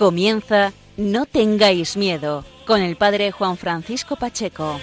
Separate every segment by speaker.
Speaker 1: Comienza No tengáis miedo con el padre Juan Francisco Pacheco.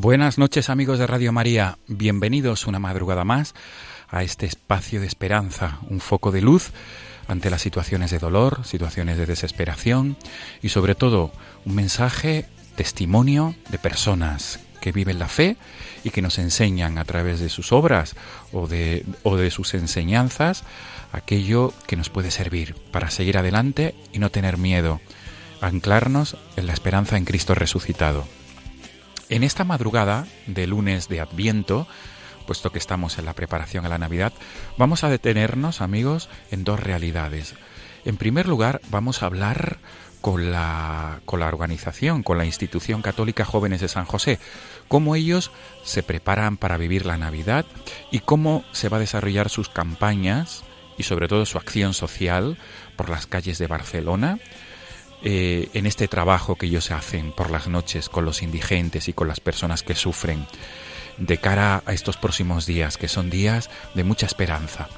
Speaker 2: Buenas noches amigos de Radio María, bienvenidos una madrugada más a este espacio de esperanza, un foco de luz ante las situaciones de dolor, situaciones de desesperación y sobre todo un mensaje, testimonio de personas que viven la fe y que nos enseñan a través de sus obras o de, sus enseñanzas aquello que nos puede servir para seguir adelante y no tener miedo, anclarnos en la esperanza en Cristo resucitado. En esta madrugada de lunes de Adviento, puesto que estamos en la preparación a la Navidad, vamos a detenernos, amigos, en dos realidades. En primer lugar, vamos a hablar con la, con la organización, con la institución católica Jóvenes de San José, cómo ellos se preparan para vivir la Navidad y cómo se va a desarrollar sus campañas y sobre todo su acción social por las calles de Barcelona, eh, en este trabajo que ellos hacen por las noches con los indigentes y con las personas que sufren de cara a estos próximos días, que son días de mucha esperanza.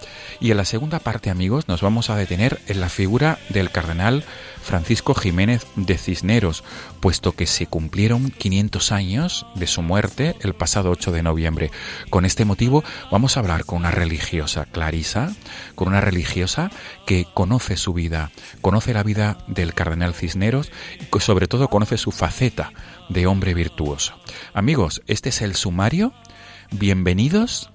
Speaker 2: Y en la segunda parte, amigos, nos vamos a detener en la figura del cardenal Francisco Jiménez de Cisneros, puesto que se cumplieron 500 años de su muerte el pasado 8 de noviembre. Con este motivo vamos a hablar con una religiosa, Clarisa, con una religiosa que conoce su vida, conoce la vida del cardenal Cisneros y sobre todo conoce su faceta de hombre virtuoso. Amigos, este es el sumario. Bienvenidos.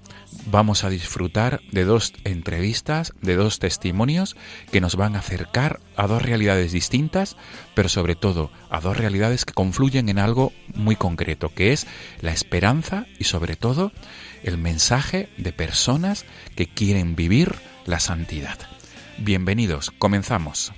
Speaker 2: Vamos a disfrutar de dos entrevistas, de dos testimonios que nos van a acercar a dos realidades distintas, pero sobre todo a dos realidades que confluyen en algo muy concreto, que es la esperanza y sobre todo el mensaje de personas que quieren vivir la santidad. Bienvenidos, comenzamos.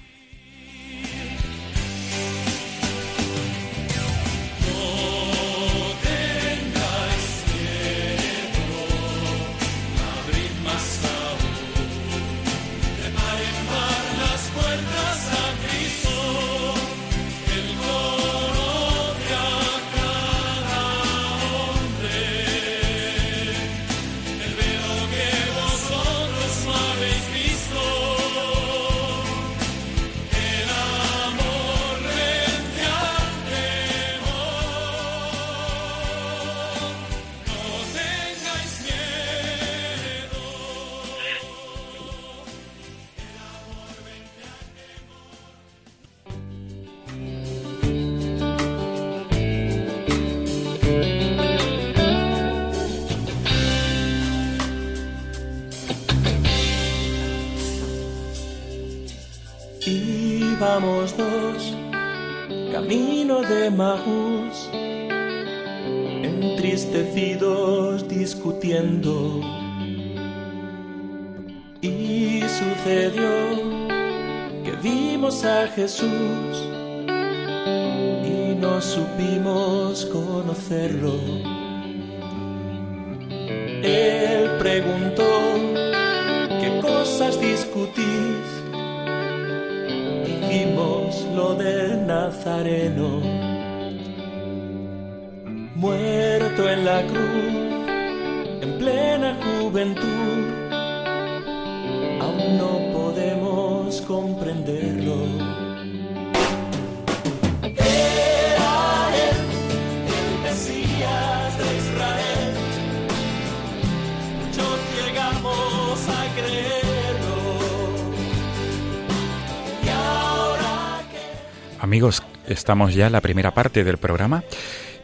Speaker 3: Muerto en la cruz, en plena juventud, aún no podemos comprenderlo.
Speaker 2: Amigos, estamos ya en la primera parte del programa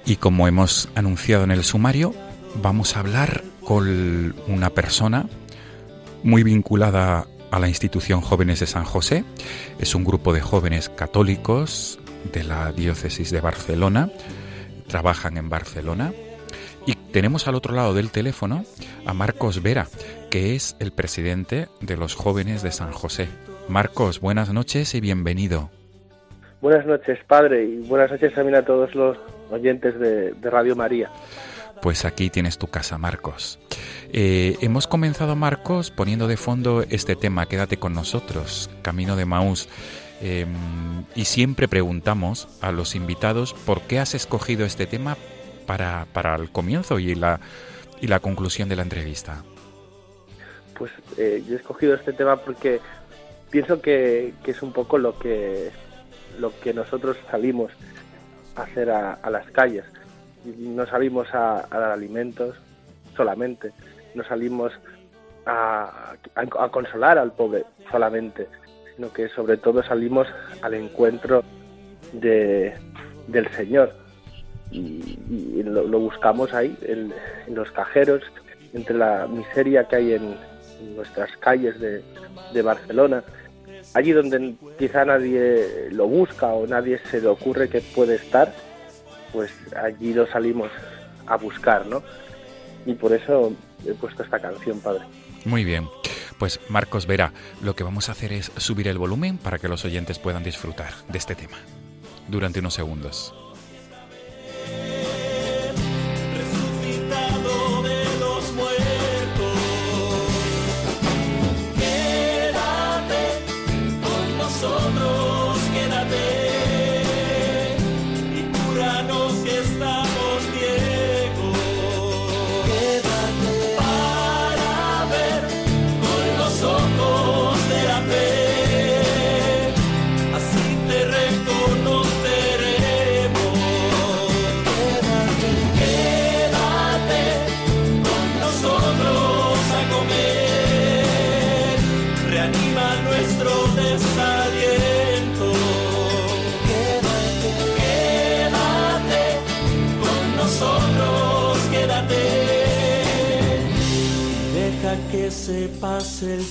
Speaker 2: y como hemos anunciado en el sumario, vamos a hablar con una persona muy vinculada a la institución Jóvenes de San José. Es un grupo de jóvenes católicos de la diócesis de Barcelona. Trabajan en Barcelona. Y tenemos al otro lado del teléfono a Marcos Vera, que es el presidente de los jóvenes de San José. Marcos, buenas noches y bienvenido.
Speaker 4: Buenas noches, padre, y buenas noches también a todos los oyentes de, de Radio María.
Speaker 2: Pues aquí tienes tu casa, Marcos. Eh, hemos comenzado, Marcos, poniendo de fondo este tema, Quédate con nosotros, Camino de Maús. Eh, y siempre preguntamos a los invitados por qué has escogido este tema para, para el comienzo y la, y la conclusión de la entrevista.
Speaker 4: Pues eh, yo he escogido este tema porque pienso que, que, es un poco lo que, lo que nosotros salimos hacer a, las calles. No salimos a, dar alimentos solamente, no salimos a, consolar al pobre solamente, sino que sobre todo salimos al encuentro de, del Señor. Y, lo, buscamos ahí, en, en, los cajeros, entre la miseria que hay en, en nuestras calles de, de Barcelona, allí donde quizá nadie lo busca o nadie se le ocurre que puede estar, pues allí lo salimos a buscar, ¿no? Y por eso he puesto esta canción, padre.
Speaker 2: Muy bien. Pues Marcos Vera, lo que vamos a hacer es subir el volumen para que los oyentes puedan disfrutar de este tema durante unos segundos.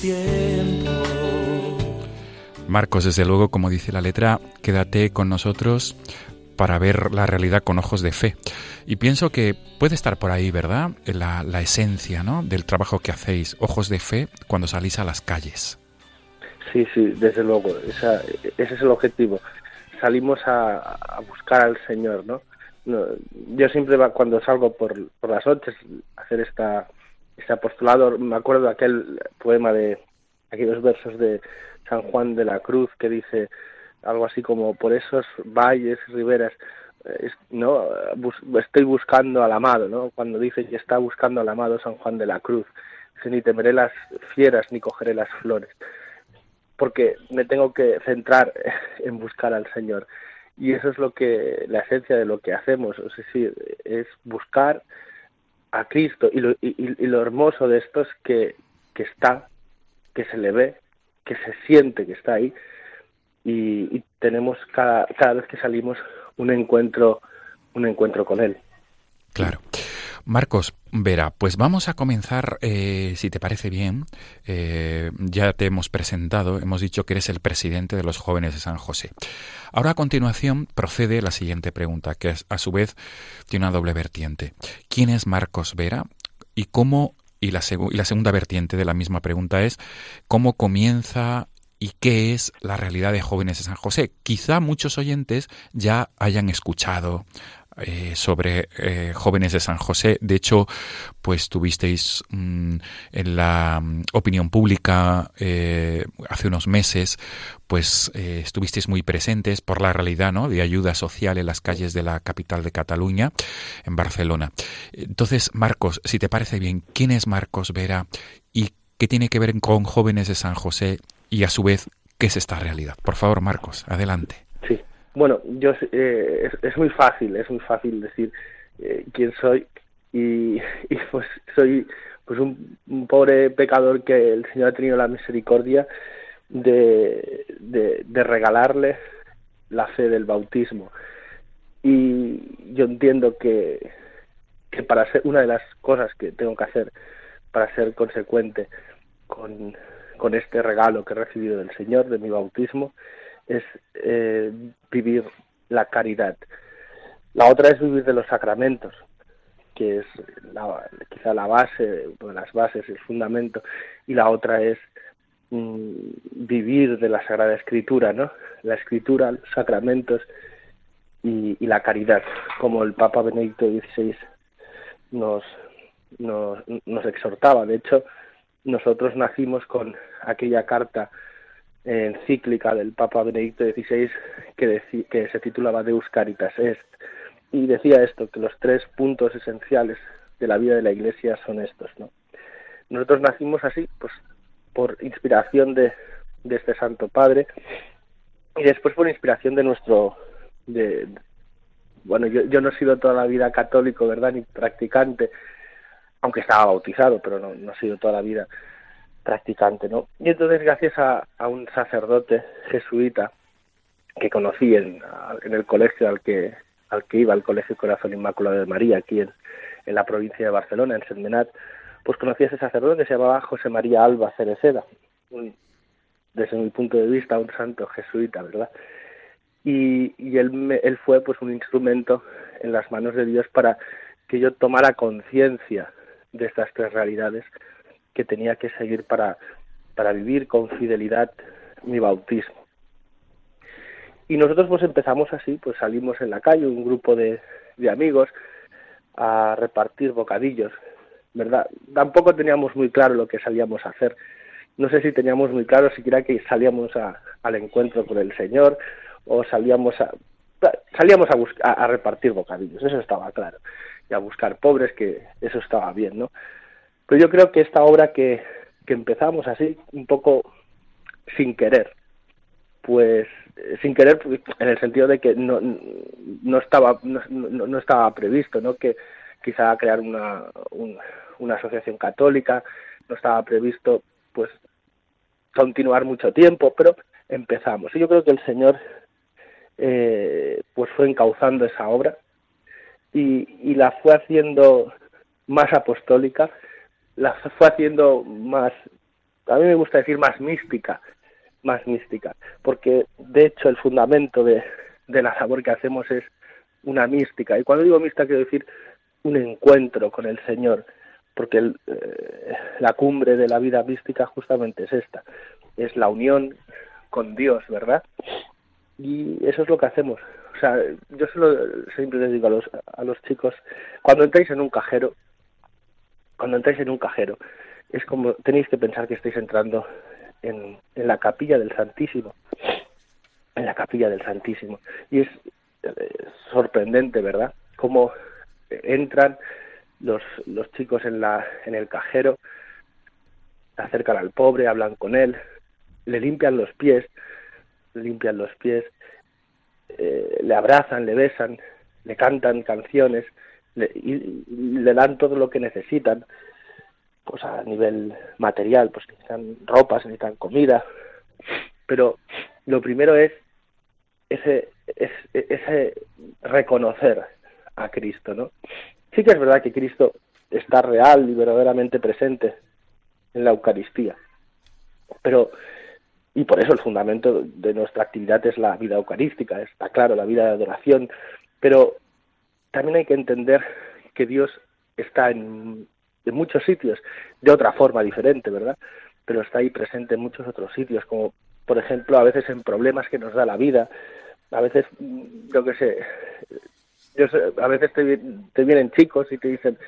Speaker 3: Tiempo.
Speaker 2: Marcos, desde luego, como dice la letra, quédate con nosotros para ver la realidad con ojos de fe. Y pienso que puede estar por ahí, ¿verdad? La, la esencia ¿no? del trabajo que hacéis, ojos de fe, cuando salís a las calles.
Speaker 4: Sí, sí, desde luego, esa, ese es el objetivo. Salimos a, a buscar al Señor, ¿no? no yo siempre cuando salgo por, por las noches a hacer esta, este apostolado, me acuerdo de aquel poema de aquellos versos de San Juan de la Cruz que dice algo así como por esos valles y riberas eh, no estoy buscando al amado no cuando dice que está buscando al amado San Juan de la Cruz ni temeré las fieras ni cogeré las flores porque me tengo que centrar en buscar al Señor y eso es lo que la esencia de lo que hacemos es decir es buscar a Cristo y lo, y, lo hermoso de esto es que, que está que se le ve que se siente que está ahí y, y tenemos cada, cada vez que salimos un encuentro un encuentro con él.
Speaker 2: Claro. Marcos, Vera, pues vamos a comenzar, eh, si te parece bien. Eh, ya te hemos presentado, hemos dicho que eres el presidente de los jóvenes de San José. Ahora a continuación procede la siguiente pregunta, que a su vez tiene una doble vertiente. ¿Quién es Marcos Vera y cómo y la, segunda vertiente de la misma pregunta es cómo comienza y qué es la realidad de jóvenes de San José. Quizá muchos oyentes ya hayan escuchado eh, sobre eh, jóvenes de San José. De hecho, pues tuvisteis mm, en la mm, opinión pública eh, hace unos meses, pues estuvisteis muy presentes por la realidad ¿no? de ayuda social en las calles de la capital de Cataluña, en Barcelona. Entonces, Marcos, si te parece bien, ¿quién es Marcos Vera y qué tiene que ver con jóvenes de San José y a su vez, ¿qué es esta realidad? Por favor, Marcos, adelante.
Speaker 4: Bueno, yo eh, es, muy fácil, es muy fácil decir eh, quién soy y, pues soy pues un, pobre pecador que el Señor ha tenido la misericordia de, de, regalarle la fe del bautismo. Y yo entiendo que, que para ser una de las cosas que tengo que hacer para ser consecuente con, con este regalo que he recibido del Señor, de mi bautismo, es eh, vivir la caridad. La otra es vivir de los sacramentos, que es quizá la base, una de las bases, el fundamento, y la otra es mm, vivir de la Sagrada Escritura, ¿no? La Escritura, los sacramentos y, la caridad, como el Papa Benedicto XVI nos, nos, nos exhortaba. De hecho, nosotros nacimos con aquella carta encíclica del Papa Benedicto XVI que, que se titulaba Deus Caritas Est y decía esto, que los tres puntos esenciales de la vida de la Iglesia son estos. ¿no? Nosotros nacimos así, pues por inspiración de, de este Santo Padre y después por inspiración de nuestro... De, bueno, yo, yo no he sido toda la vida católico, ¿verdad? Ni practicante, aunque estaba bautizado, pero no, no ha sido toda la vida practicante, ¿no? Y entonces, gracias a, un sacerdote jesuita que conocí en, el colegio al que al que iba, el Colegio Corazón Inmaculado de María, aquí en, la provincia de Barcelona, en Sentmenat, pues conocí a ese sacerdote que se llamaba José María Alba Cereceda, desde mi punto de vista un santo jesuita, ¿verdad? Y, y él, él fue pues un instrumento en las manos de Dios para que yo tomara conciencia de estas tres realidades que tenía que seguir para, para vivir con fidelidad mi bautismo. Y nosotros pues empezamos así, pues salimos en la calle, un grupo de, de amigos, a repartir bocadillos, ¿verdad? Tampoco teníamos muy claro lo que salíamos a hacer. No sé si teníamos muy claro siquiera que salíamos a, al encuentro con el Señor o salíamos a salíamos a, a repartir bocadillos, eso estaba claro a buscar pobres, que eso estaba bien, ¿no? Pero yo creo que esta obra que, que empezamos así, un poco sin querer, pues eh, sin querer en el sentido de que no, no estaba no, no, estaba previsto no que quizá crear una, una asociación católica no estaba previsto pues continuar mucho tiempo pero empezamos. Y yo creo que el señor eh, pues fue encauzando esa obra y, la fue haciendo más apostólica, la fue haciendo más, a mí me gusta decir más mística, más mística, porque de hecho el fundamento de, la labor que hacemos es una mística. Y cuando digo mística quiero decir un encuentro con el Señor, porque eh, la cumbre de la vida mística justamente es esta, es la unión con Dios, ¿verdad? Y eso es lo que hacemos, sea, yo siempre les digo a los, a los chicos, cuando entráis en un cajero, cuando entráis en un cajero, es como tenéis que pensar que estáis entrando en, la capilla del Santísimo, en la capilla del Santísimo. Y es eh, sorprendente, ¿verdad? Cómo entran los, los chicos en, la, en el cajero, acercan al pobre, hablan con él, le limpian los pies, limpian los pies eh, le abrazan, le besan, le cantan canciones le, y, le dan todo lo que necesitan, pues a nivel material, pues necesitan ropas, necesitan comida, pero lo primero es ese, ese reconocer a Cristo, ¿no? Sí que es verdad que Cristo está real y verdaderamente presente en la Eucaristía, pero y por eso el fundamento de nuestra actividad es la vida eucarística, está claro, la vida de adoración, pero también hay que entender que Dios está en, muchos sitios, de otra forma diferente, ¿verdad? Pero está ahí presente en muchos otros sitios, como por ejemplo a veces en problemas que nos da la vida, a veces, yo qué sé, yo a veces te, te, vienen chicos y te dicen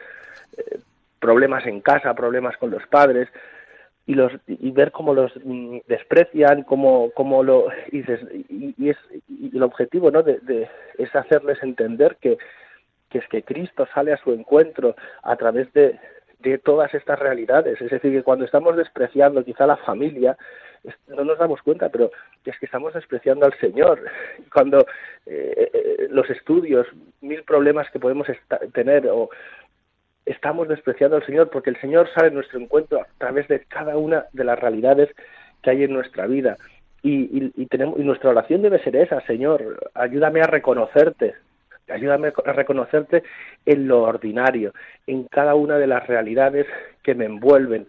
Speaker 4: eh, problemas en casa, problemas con los padres, y los y ver cómo los mm, desprecian cómo, cómo lo y, y, es y el objetivo no de, es hacerles entender que que es que Cristo sale a su encuentro a través de, todas estas realidades. Es decir que cuando estamos despreciando quizá la familia no nos damos cuenta pero es que estamos despreciando al Señor. Cuando eh, eh, los estudios mil problemas que podemos tener o estamos despreciando al Señor porque el Señor sale en nuestro encuentro a través de cada una de las realidades que hay en nuestra vida. Y, y, tenemos, y nuestra oración debe ser esa, Señor, ayúdame a reconocerte, ayúdame a reconocerte en lo ordinario, en cada una de las realidades que me envuelven.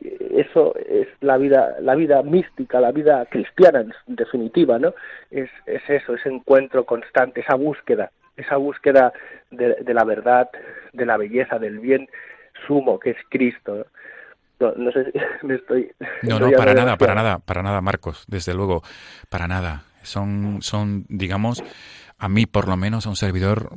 Speaker 4: Eso es la vida, la vida mística, la vida cristiana en definitiva, ¿no? Es, es eso, ese encuentro constante, esa búsqueda esa búsqueda de, la verdad, de la belleza, del bien sumo que es Cristo. No, no sé si me estoy.
Speaker 2: No, no, para nada, para nada, para nada, Marcos, desde luego, para nada. Son, son digamos, a mí por lo menos a un servidor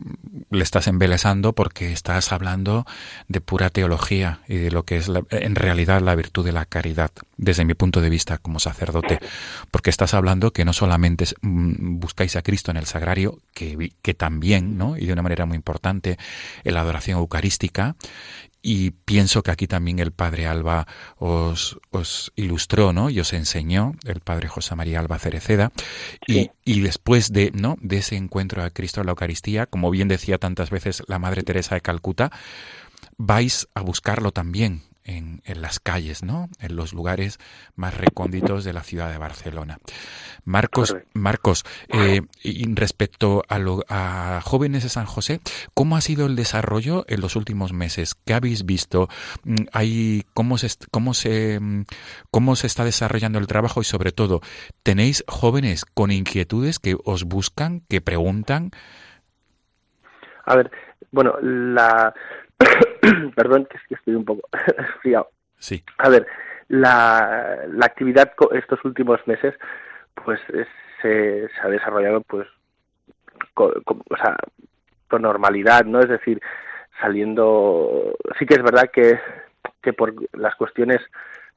Speaker 2: le estás embelesando porque estás hablando de pura teología y de lo que es en realidad la virtud de la caridad, desde mi punto de vista como sacerdote, porque estás hablando que no solamente mm, buscáis a Cristo en el sagrario, que, que también, ¿no? y de una manera muy importante, en la adoración eucarística, y pienso que aquí también el padre Alba os, os ilustró, ¿no? Y os enseñó, el padre José María Alba Cereceda. Y, y, después de, ¿no? de ese encuentro a Cristo en la Eucaristía, como bien decía tantas veces la Madre Teresa de Calcuta, vais a buscarlo también en, en, las calles, ¿no? En los lugares más recónditos de la ciudad de Barcelona. Marcos, Marcos, eh, respecto a, lo, a jóvenes de San José, ¿cómo ha sido el desarrollo en los últimos meses? ¿Qué habéis visto? Mm, ¿Hay, cómo, se, cómo, se, mm, ¿Cómo se está desarrollando el trabajo? Y sobre todo, ¿tenéis jóvenes con inquietudes que os buscan, que preguntan?
Speaker 4: A ver, bueno, la, Perdón, que, es que estoy un poco friado.
Speaker 2: Sí.
Speaker 4: A ver, la, la actividad estos últimos meses, pues se, se, ha desarrollado, pues, con, o sea, con normalidad, ¿no? Es decir, saliendo. Sí que es verdad que, que por las cuestiones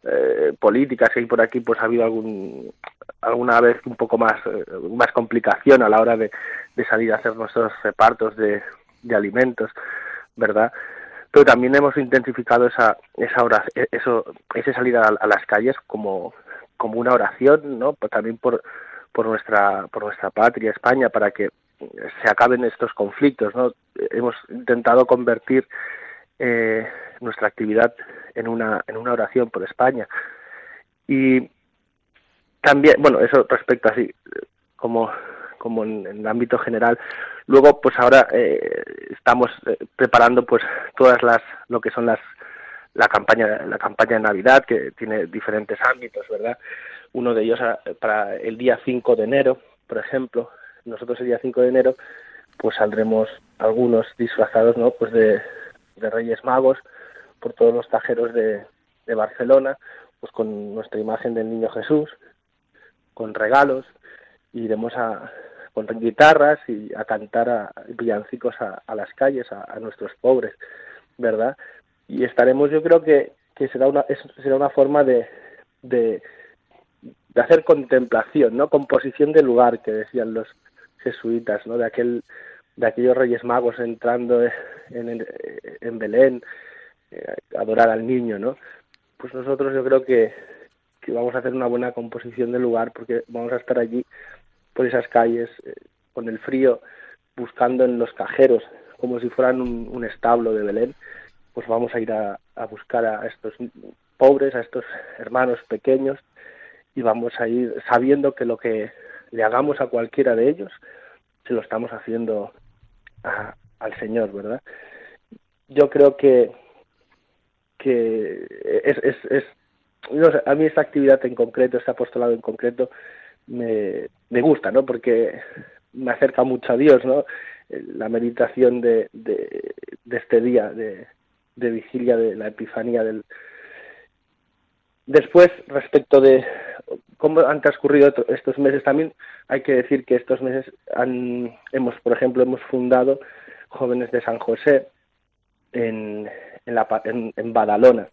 Speaker 4: eh, políticas que hay por aquí, pues ha habido algún alguna vez un poco más eh, más complicación a la hora de, de salir a hacer nuestros repartos de, de alimentos ¿verdad? Pero también hemos intensificado esa, esa oración, eso, esa salida a, las calles como, como una oración, ¿no? Pues también por, por nuestra, por nuestra patria, España, para que se acaben estos conflictos, ¿no? Hemos intentado convertir eh, nuestra actividad en una, en una oración por España. Y también, bueno, eso respecto así, como, como en, el ámbito general, Luego, pues ahora eh, estamos eh, preparando pues todas las lo que son las la campaña la campaña de Navidad que tiene diferentes ámbitos, ¿verdad? Uno de ellos ah, para el día 5 de enero, por ejemplo, nosotros el día 5 de enero pues saldremos algunos disfrazados, ¿no? Pues de, de Reyes Magos por todos los tajeros de, de Barcelona, pues con nuestra imagen del Niño Jesús, con regalos, iremos a, con guitarras y a cantar a, villancicos a, las calles, a, nuestros pobres, ¿verdad? Y estaremos, yo creo que, que será una será una forma de, de, de hacer contemplación, ¿no? Composición del lugar que decían los jesuitas, ¿no? De aquel de aquellos Reyes Magos entrando en, en Belén, eh, adorar al niño, ¿no? Pues nosotros yo creo que, que vamos a hacer una buena composición del lugar porque vamos a estar allí por esas calles eh, con el frío, buscando en los cajeros, como si fueran un, establo de Belén, pues vamos a ir a, buscar a estos pobres, a estos hermanos pequeños, y vamos a ir sabiendo que lo que le hagamos a cualquiera de ellos, se lo estamos haciendo al Señor, ¿verdad? Yo creo que, que es, es, a mí esta actividad en concreto, este apostolado en concreto, me, me gusta, ¿no? Porque me acerca mucho a Dios, ¿no? La meditación de, de, de este día de, de vigilia de la Epifanía del, Después, respecto de cómo han transcurrido estos meses, también hay que decir que estos meses han, hemos, por ejemplo, hemos fundado Jóvenes de San José en, en, la, en, Badalona,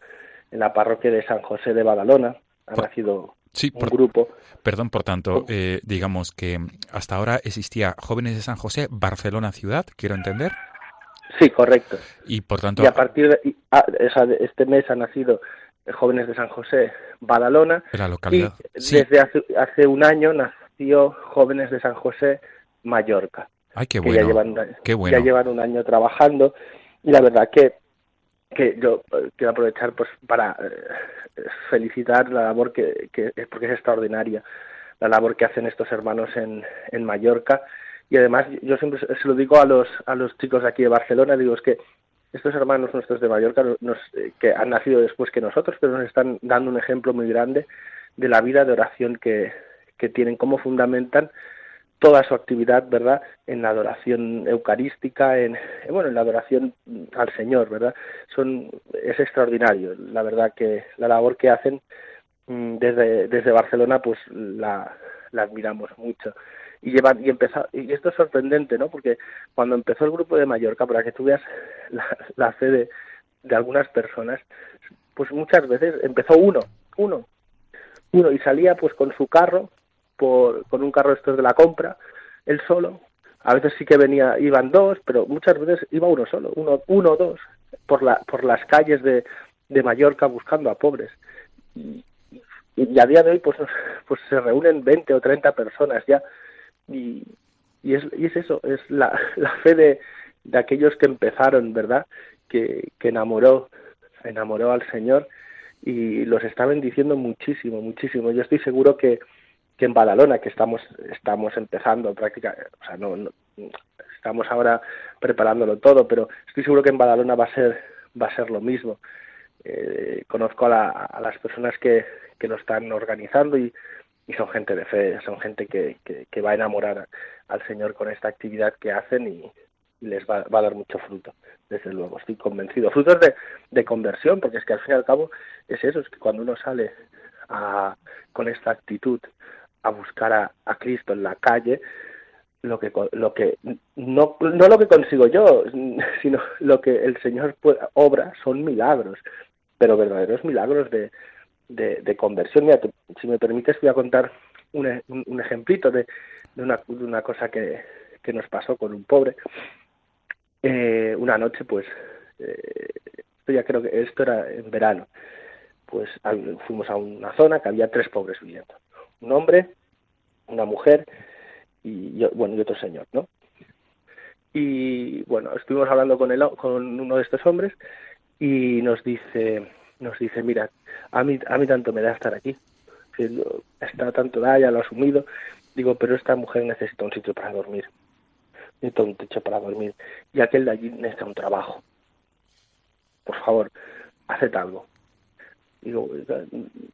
Speaker 4: en la parroquia de San José de Badalona. Ha nacido un grupo.
Speaker 2: Perdón, por tanto, eh, digamos que hasta ahora existía Jóvenes de San José, Barcelona ciudad, quiero entender.
Speaker 4: Sí, correcto.
Speaker 2: Y por tanto.
Speaker 4: Y a partir de ah, este mes ha nacido Jóvenes de San José, Badalona.
Speaker 2: La localidad.
Speaker 4: Y desde hace, hace, un año nació Jóvenes de San José, Mallorca.
Speaker 2: Ay, qué bueno.
Speaker 4: Ya llevan, ya llevan un año trabajando y la verdad que que yo eh, quiero aprovechar pues para eh, felicitar la labor que, que porque es extraordinaria la labor que hacen estos hermanos en, en Mallorca. Y además yo siempre se lo digo a los a los chicos de aquí de Barcelona digo es que estos hermanos nuestros de Mallorca, nos, eh, que han nacido después que nosotros, pero nos están dando un ejemplo muy grande de la vida de oración que, que tienen, cómo fundamentan toda su actividad, ¿verdad?, en la adoración eucarística, en, bueno, en la adoración al Señor, ¿verdad? Son, es extraordinario, la verdad que la labor que hacen mm, desde, desde Barcelona, pues la, la admiramos mucho y llevan y empezó y esto es sorprendente no porque cuando empezó el grupo de Mallorca para que tú veas la, la fe de, de algunas personas pues muchas veces empezó uno uno uno y salía pues con su carro por con un carro estos de la compra él solo a veces sí que venía iban dos pero muchas veces iba uno solo uno uno o dos por la por las calles de, de Mallorca buscando a pobres y, y a día de hoy pues pues se reúnen 20 o 30 personas ya y, y, es, y es eso, es la, la fe de, de aquellos que empezaron, ¿verdad? Que, que enamoró, enamoró al Señor y los está bendiciendo muchísimo, muchísimo. Yo estoy seguro que, que en Badalona, que estamos, estamos empezando prácticamente, o sea, no, estamos ahora preparándolo todo, pero estoy seguro que en Badalona va a ser, va a ser lo mismo. Eh, conozco a, la, a las personas que, que lo están organizando y, y son gente de fe, son gente que, que, va a enamorar al Señor con esta actividad que hacen y, les va, a dar mucho fruto, desde luego, estoy convencido. Frutos de, de, conversión, porque es que al fin y al cabo es eso, es que cuando uno sale a, con esta actitud a buscar a, a Cristo en la calle, lo que lo que no no lo que consigo yo sino lo que el Señor obra son milagros pero verdaderos milagros de, de, conversión. Mira, si me permites, voy a contar un, un, ejemplito de, de, una, de, una, cosa que, que, nos pasó con un pobre. Eh, una noche, pues, eh, esto ya creo que esto era en verano, pues fuimos a una zona que había tres pobres viviendo. Un hombre, una mujer y yo, bueno, y otro señor, ¿no? Y bueno, estuvimos hablando con, él, con uno de estos hombres y nos dice, nos dice, mira, a mí, a mí tanto me da estar aquí, está tanto da, ya lo ha asumido, digo, pero esta mujer necesita un sitio para dormir, necesita un techo para dormir, y aquel de allí necesita un trabajo. Por favor, haced algo. Digo,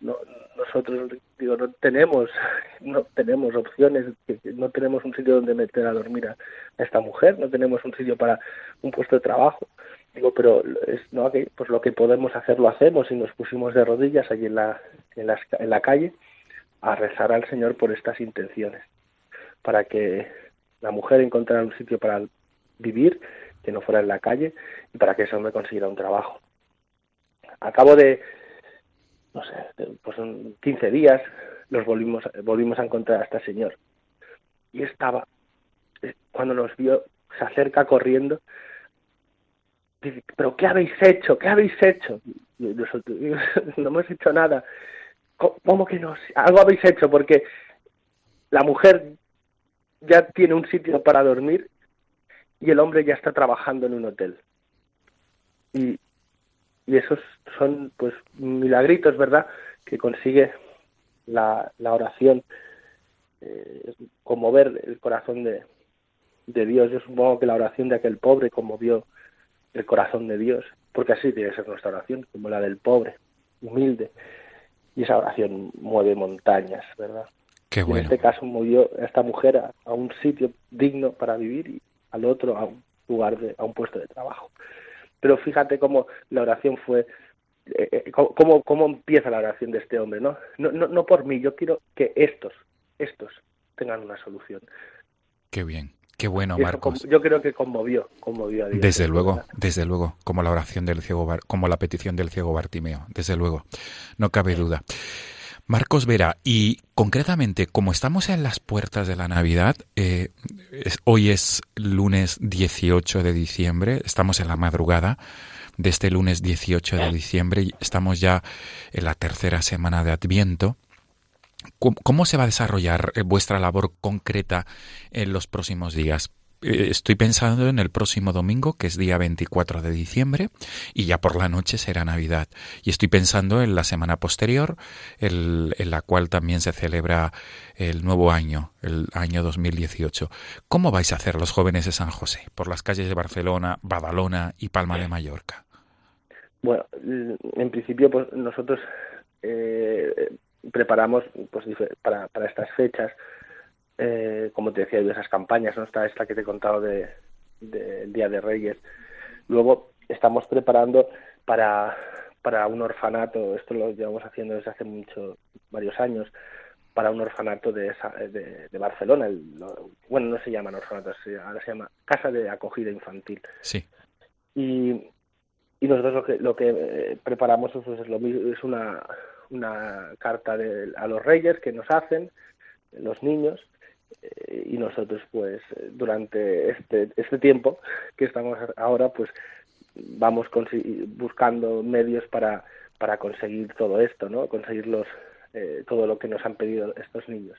Speaker 4: no, nosotros digo, no tenemos, no tenemos opciones, no tenemos un sitio donde meter a dormir a esta mujer, no tenemos un sitio para un puesto de trabajo. Digo, pero es, no, pues lo que podemos hacer lo hacemos y nos pusimos de rodillas allí en la, en, la, en la calle a rezar al Señor por estas intenciones, para que la mujer encontrara un sitio para vivir, que no fuera en la calle, y para que ese hombre consiguiera un trabajo. A cabo de, no sé, pues 15 días, los volvimos, volvimos a encontrar a este señor. Y estaba, eh, cuando nos vio, se acerca corriendo pero ¿qué habéis hecho? ¿Qué habéis hecho? Nosotros, no hemos hecho nada. ¿Cómo que no? Algo habéis hecho porque la mujer ya tiene un sitio para dormir y el hombre ya está trabajando en un hotel. Y, y esos son pues milagritos, ¿verdad? Que consigue la, la oración eh, conmover el corazón de, de Dios. Yo supongo que la oración de aquel pobre conmovió el corazón de Dios, porque así tiene que ser nuestra oración, como la del pobre, humilde. Y esa oración mueve montañas, ¿verdad?
Speaker 2: Qué bueno.
Speaker 4: En este caso movió a esta mujer a, a, un sitio digno para vivir y al otro a un lugar, de, a un puesto de trabajo. Pero fíjate cómo la oración fue, eh, eh cómo, cómo empieza la oración de este hombre, ¿no? No, no, no por mí, yo quiero que estos, estos tengan una solución.
Speaker 2: Qué bien. Qué bueno, Marcos.
Speaker 4: Yo creo que conmovió, conmovió a Dios.
Speaker 2: Desde luego, desde luego, como la oración del ciego, como la petición del ciego Bartimeo, desde luego, no cabe duda. Marcos Vera, y concretamente, como estamos en las puertas de la Navidad, eh, hoy es lunes 18 de diciembre, estamos en la madrugada de este lunes 18 de diciembre, y estamos ya en la tercera semana de Adviento. ¿Cómo, ¿Cómo, se va a desarrollar eh, vuestra labor concreta en los próximos días? Eh, estoy pensando en el próximo domingo, que es día 24 de diciembre, y ya por la noche será Navidad. Y estoy pensando en la semana posterior, el, en la cual también se celebra el nuevo año, el año 2018. ¿Cómo vais a hacer los jóvenes de San José por las calles de Barcelona, Badalona y Palma de Mallorca?
Speaker 4: Bueno, en principio, pues nosotros eh, preparamos pues, para, para estas fechas eh, como te decía, esas campañas, ¿no? Está esta que te he contado de, de Día de Reyes. Luego estamos preparando para, para un orfanato, esto lo llevamos haciendo desde hace mucho, varios años, para un orfanato de, de, de Barcelona. El, bueno, no se llaman orfanatos, ahora se llama Casa de Acogida Infantil.
Speaker 2: Sí.
Speaker 4: Y, y nosotros lo que, lo que eh, preparamos es, es, lo, es una, una carta de, a los reyes que nos hacen los niños y nosotros pues durante este, este tiempo que estamos ahora pues vamos buscando medios para, para conseguir todo esto, ¿no? Conseguir los, eh, todo lo que nos han pedido estos niños.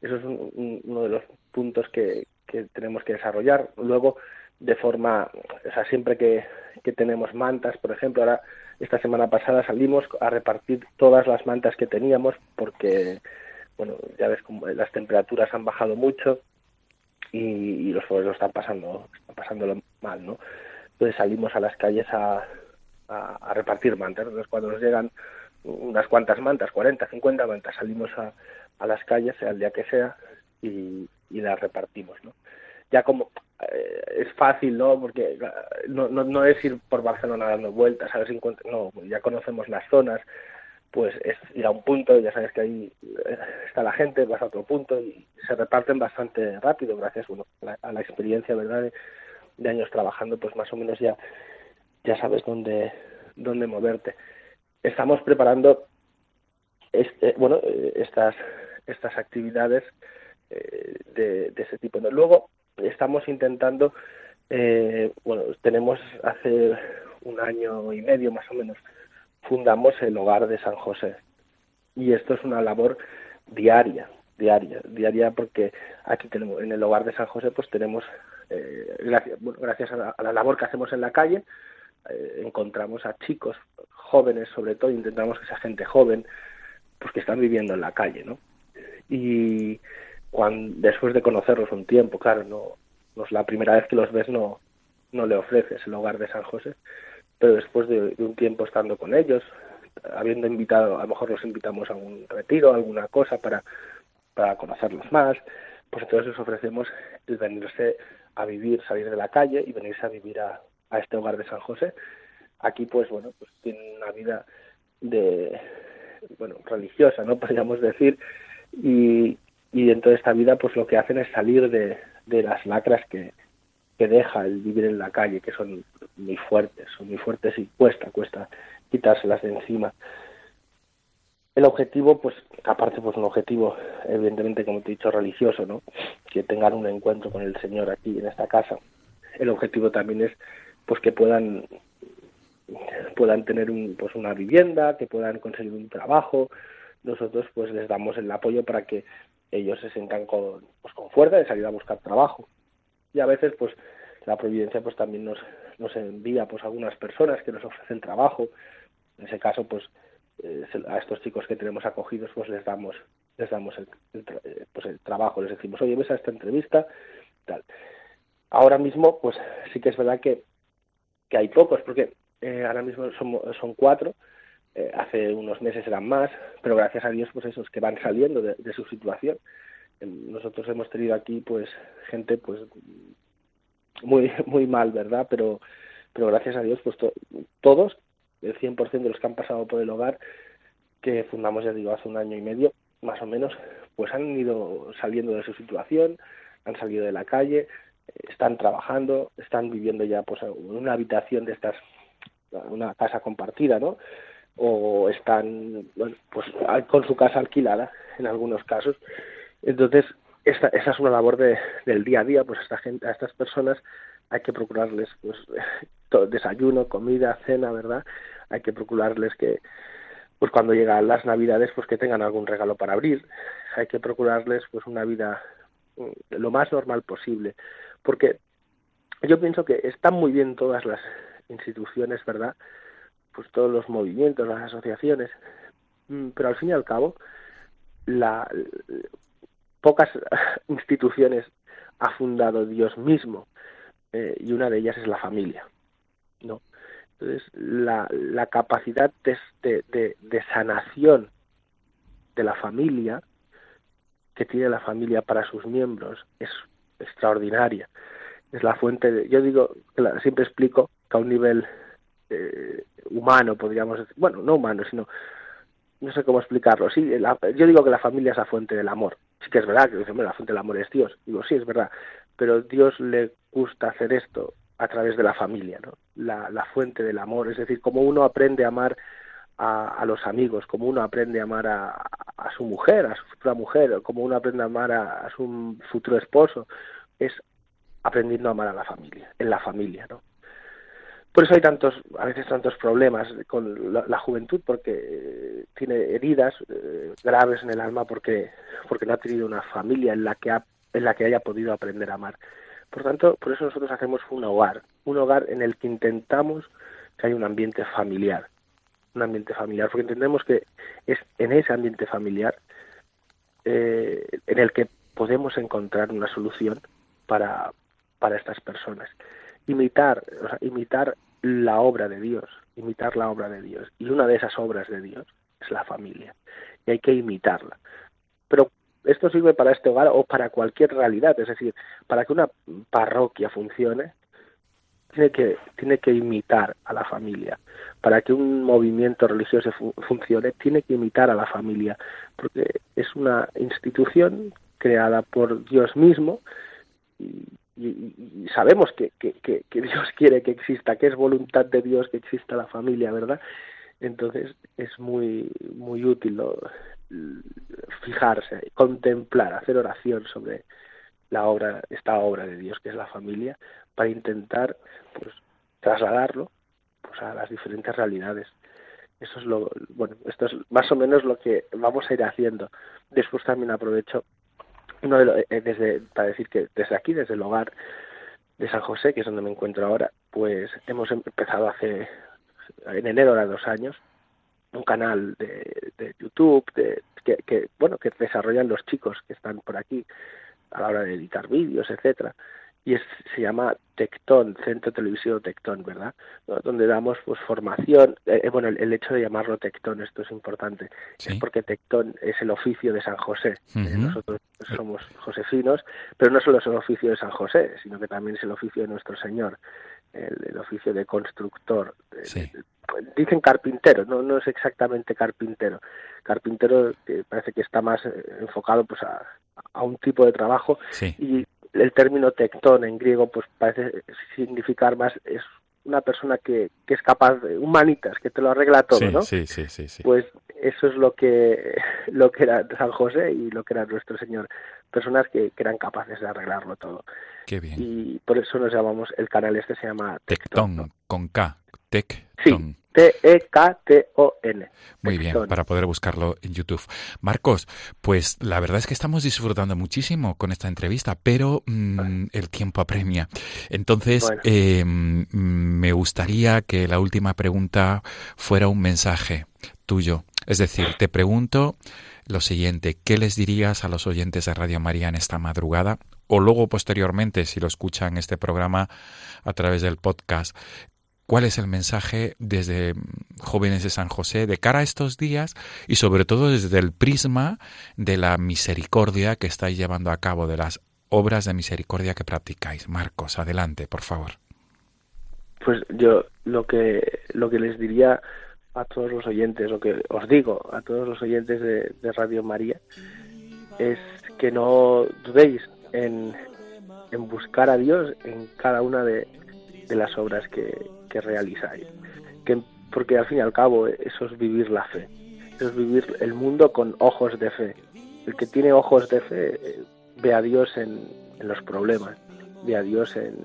Speaker 4: Eso es un, un, uno de los puntos que, que tenemos que desarrollar. Luego, de forma, o sea, siempre que, que tenemos mantas, por ejemplo, ahora esta semana pasada salimos a repartir todas las mantas que teníamos porque bueno, ya ves como las temperaturas han bajado mucho y, y los pobres lo están pasando, están pasándolo mal, ¿no? Entonces salimos a las calles a, a, a repartir mantas. Entonces cuando nos llegan unas cuantas mantas, 40, 50 mantas, salimos a, a las calles, sea el día que sea, y, y las repartimos, ¿no? Ya como eh, es fácil, ¿no? Porque no, no, no es ir por Barcelona dando vueltas, a ver si encuentro, no, ya conocemos las zonas, pues es ir a un punto, ya sabes que ahí está la gente, vas a otro punto y se reparten bastante rápido gracias bueno, a, la, a la experiencia verdad de, años trabajando, pues más o menos ya ya sabes dónde dónde moverte. Estamos preparando este, bueno estas estas actividades eh, de, de, ese tipo. Luego estamos intentando eh, bueno tenemos hace un año y medio más o menos fundamos el hogar de San José. Y esto es una labor diaria, diaria, diaria porque aquí tenemos, en el hogar de San José, pues tenemos, eh, gracias, a la, labor que hacemos en la calle, eh, encontramos a chicos jóvenes, sobre todo, intentamos que esa gente joven, pues que están viviendo en la calle, ¿no? Y cuando, después de conocerlos un tiempo, claro, no, no la primera vez que los ves, no, no le ofreces el hogar de San José, pero después de, un tiempo estando con ellos, habiendo invitado, a lo mejor los invitamos a un retiro, alguna cosa para, para conocerlos más, pues entonces les ofrecemos el venirse a vivir, salir de la calle y venirse a vivir a, a este hogar de San José. Aquí, pues bueno, pues tienen una vida de, bueno, religiosa, ¿no? Podríamos decir, y, y dentro de esta vida, pues lo que hacen es salir de, de las lacras que, que deja el vivir en la calle, que son muy fuertes, son muy fuertes y cuesta, cuesta quitárselas de encima. El objetivo, pues, aparte, pues un objetivo, evidentemente, como te he dicho, religioso, ¿no? Que tengan un encuentro con el Señor aquí en esta casa. El objetivo también es, pues, que puedan puedan tener un, pues una vivienda, que puedan conseguir un trabajo. Nosotros, pues, les damos el apoyo para que ellos se sientan con, pues, con fuerza de salir a buscar trabajo. Y a veces, pues, la providencia, pues, también nos, nos envía, pues, algunas personas que nos ofrecen trabajo. En ese caso, pues, eh, a estos chicos que tenemos acogidos, pues, les damos, les damos el, el, pues, el trabajo. Les decimos, oye, ves a esta entrevista, tal. ahora mismo, pues sí que es verdad que, que hay pocos, porque eh, ahora mismo son, son cuatro, eh, hace unos meses eran más, pero gracias a Dios, pues esos que van saliendo de su situación. Nosotros hemos tenido aquí, pues, gente, pues, muy, muy mal, ¿verdad? Pero, pero gracias a Dios, pues todos, el 100% de los que han pasado por el hogar, que fundamos, ya digo, hace un año y medio, más o menos, pues han ido saliendo de su situación, han salido de la calle, están trabajando, están viviendo ya pues en una habitación de estas, una casa compartida, ¿no? O están, pues con su casa alquilada en algunos casos. Entonces, esa es una labor de, del día a día, pues a esta gente, a estas personas hay que procurarles pues desayuno, comida, cena, ¿verdad? Hay que procurarles que pues cuando llegan las navidades pues que tengan algún regalo para abrir, hay que procurarles pues una vida mm, lo más normal posible, porque yo pienso que están muy bien todas las instituciones, ¿verdad? Pues todos los movimientos, las asociaciones, mm, pero al fin y al cabo la pocas instituciones ha fundado Dios mismo eh, y una de ellas es la familia, ¿no? Entonces, la, la capacidad de, de, de, sanación de la familia que tiene la familia para sus miembros es extraordinaria. Es la fuente de, yo digo, siempre explico que a un nivel eh, humano, podríamos decir, bueno, no humano, sino no sé cómo explicarlo. Sí, yo digo que la familia es la fuente del amor. Sí que es verdad que la fuente del amor es Dios. Digo, sí, es verdad. Pero Dios le gusta hacer esto a través de la familia, ¿no? La, la fuente del amor. Es decir, como uno aprende a amar a, los amigos, como uno aprende a amar a, a, su mujer, a su futura mujer, como uno aprende a amar a su futuro esposo, es aprendiendo a amar a la familia, en la familia, ¿no? Por eso hay tantos, a veces tantos problemas con la, juventud, porque eh, tiene heridas eh, graves en el alma porque, porque no ha tenido una familia en la que ha, en la que haya podido aprender a amar. Por tanto, por eso nosotros hacemos un hogar, un hogar en el que intentamos que haya un ambiente familiar, un ambiente familiar, porque entendemos que es en ese ambiente familiar eh, en el que podemos encontrar una solución para, para estas personas imitar, o sea, imitar la obra de Dios, imitar la obra de Dios. Y una de esas obras de Dios es la familia. Y hay que imitarla. Pero esto sirve para este hogar o para cualquier realidad. Es decir, para que una parroquia funcione, tiene que, tiene que imitar a la familia. Para que un movimiento religioso funcione, tiene que imitar a la familia. Porque es una institución creada por Dios mismo y, sabemos que, que, que, Dios quiere que exista, que es voluntad de Dios que exista la familia, ¿verdad? Entonces es muy, muy útil fijarse, contemplar, hacer oración sobre la obra, esta obra de Dios que es la familia, para intentar pues trasladarlo pues a las diferentes realidades. Eso es lo, bueno, esto es más o menos lo que vamos a ir haciendo. Después también aprovecho uno de eh, desde, para decir que desde aquí, desde el hogar de San José, que es donde me encuentro ahora, pues hemos empezado hace, en enero de dos años, un canal de, de YouTube de, que, que, bueno, que desarrollan los chicos que están por aquí a la hora de editar vídeos, etcétera y es, se llama Tectón, Centro Televisivo Tectón, ¿verdad? Donde damos pues formación, eh, eh, bueno, el, hecho de llamarlo Tectón, esto es importante, es porque Tectón es el oficio de San José, eh, nosotros somos josefinos, pero no solo es el oficio de San José, sino que también es el oficio de nuestro Señor, el, oficio de constructor, dicen carpintero, no, no es exactamente carpintero, carpintero parece que está más enfocado pues a, a un tipo de trabajo y el término tectón en griego pues parece significar más es una persona que, que es capaz de humanitas que te lo arregla todo no
Speaker 2: sí, sí, sí, sí,
Speaker 4: pues eso es lo que lo que era San José y lo que era nuestro Señor. Personas que, que eran capaces de arreglarlo todo.
Speaker 2: Qué bien.
Speaker 4: y por eso nos llamamos el canal este se llama
Speaker 2: Tectón,
Speaker 4: Tectón
Speaker 2: con K Tectón
Speaker 4: sí T-E-K-T-O-N.
Speaker 2: Muy bien, para poder buscarlo en YouTube. Marcos, pues la verdad es que estamos disfrutando muchísimo con esta entrevista, pero mmm, el tiempo apremia. Entonces, bueno. eh, me gustaría que la última pregunta fuera un mensaje tuyo. Es decir, te pregunto lo siguiente, ¿qué les dirías a los oyentes de Radio María en esta madrugada? O luego posteriormente, si lo escuchan este programa a través del podcast, ¿cuál es el mensaje desde Jóvenes de San José de cara a estos días y sobre todo desde el prisma de la misericordia que estáis llevando a cabo, de las obras de misericordia que practicáis? Marcos, adelante, por favor.
Speaker 4: Pues yo lo que lo que les diría a todos los oyentes, lo que os digo a todos los oyentes de, Radio María, es que no dudéis en, en, buscar a Dios en cada una de, las obras que, que realizáis. Que, porque al fin y al cabo eso es vivir la fe, eso es vivir el mundo con ojos de fe. El que tiene ojos de fe eh, ve a Dios en, en los problemas, ve a Dios en,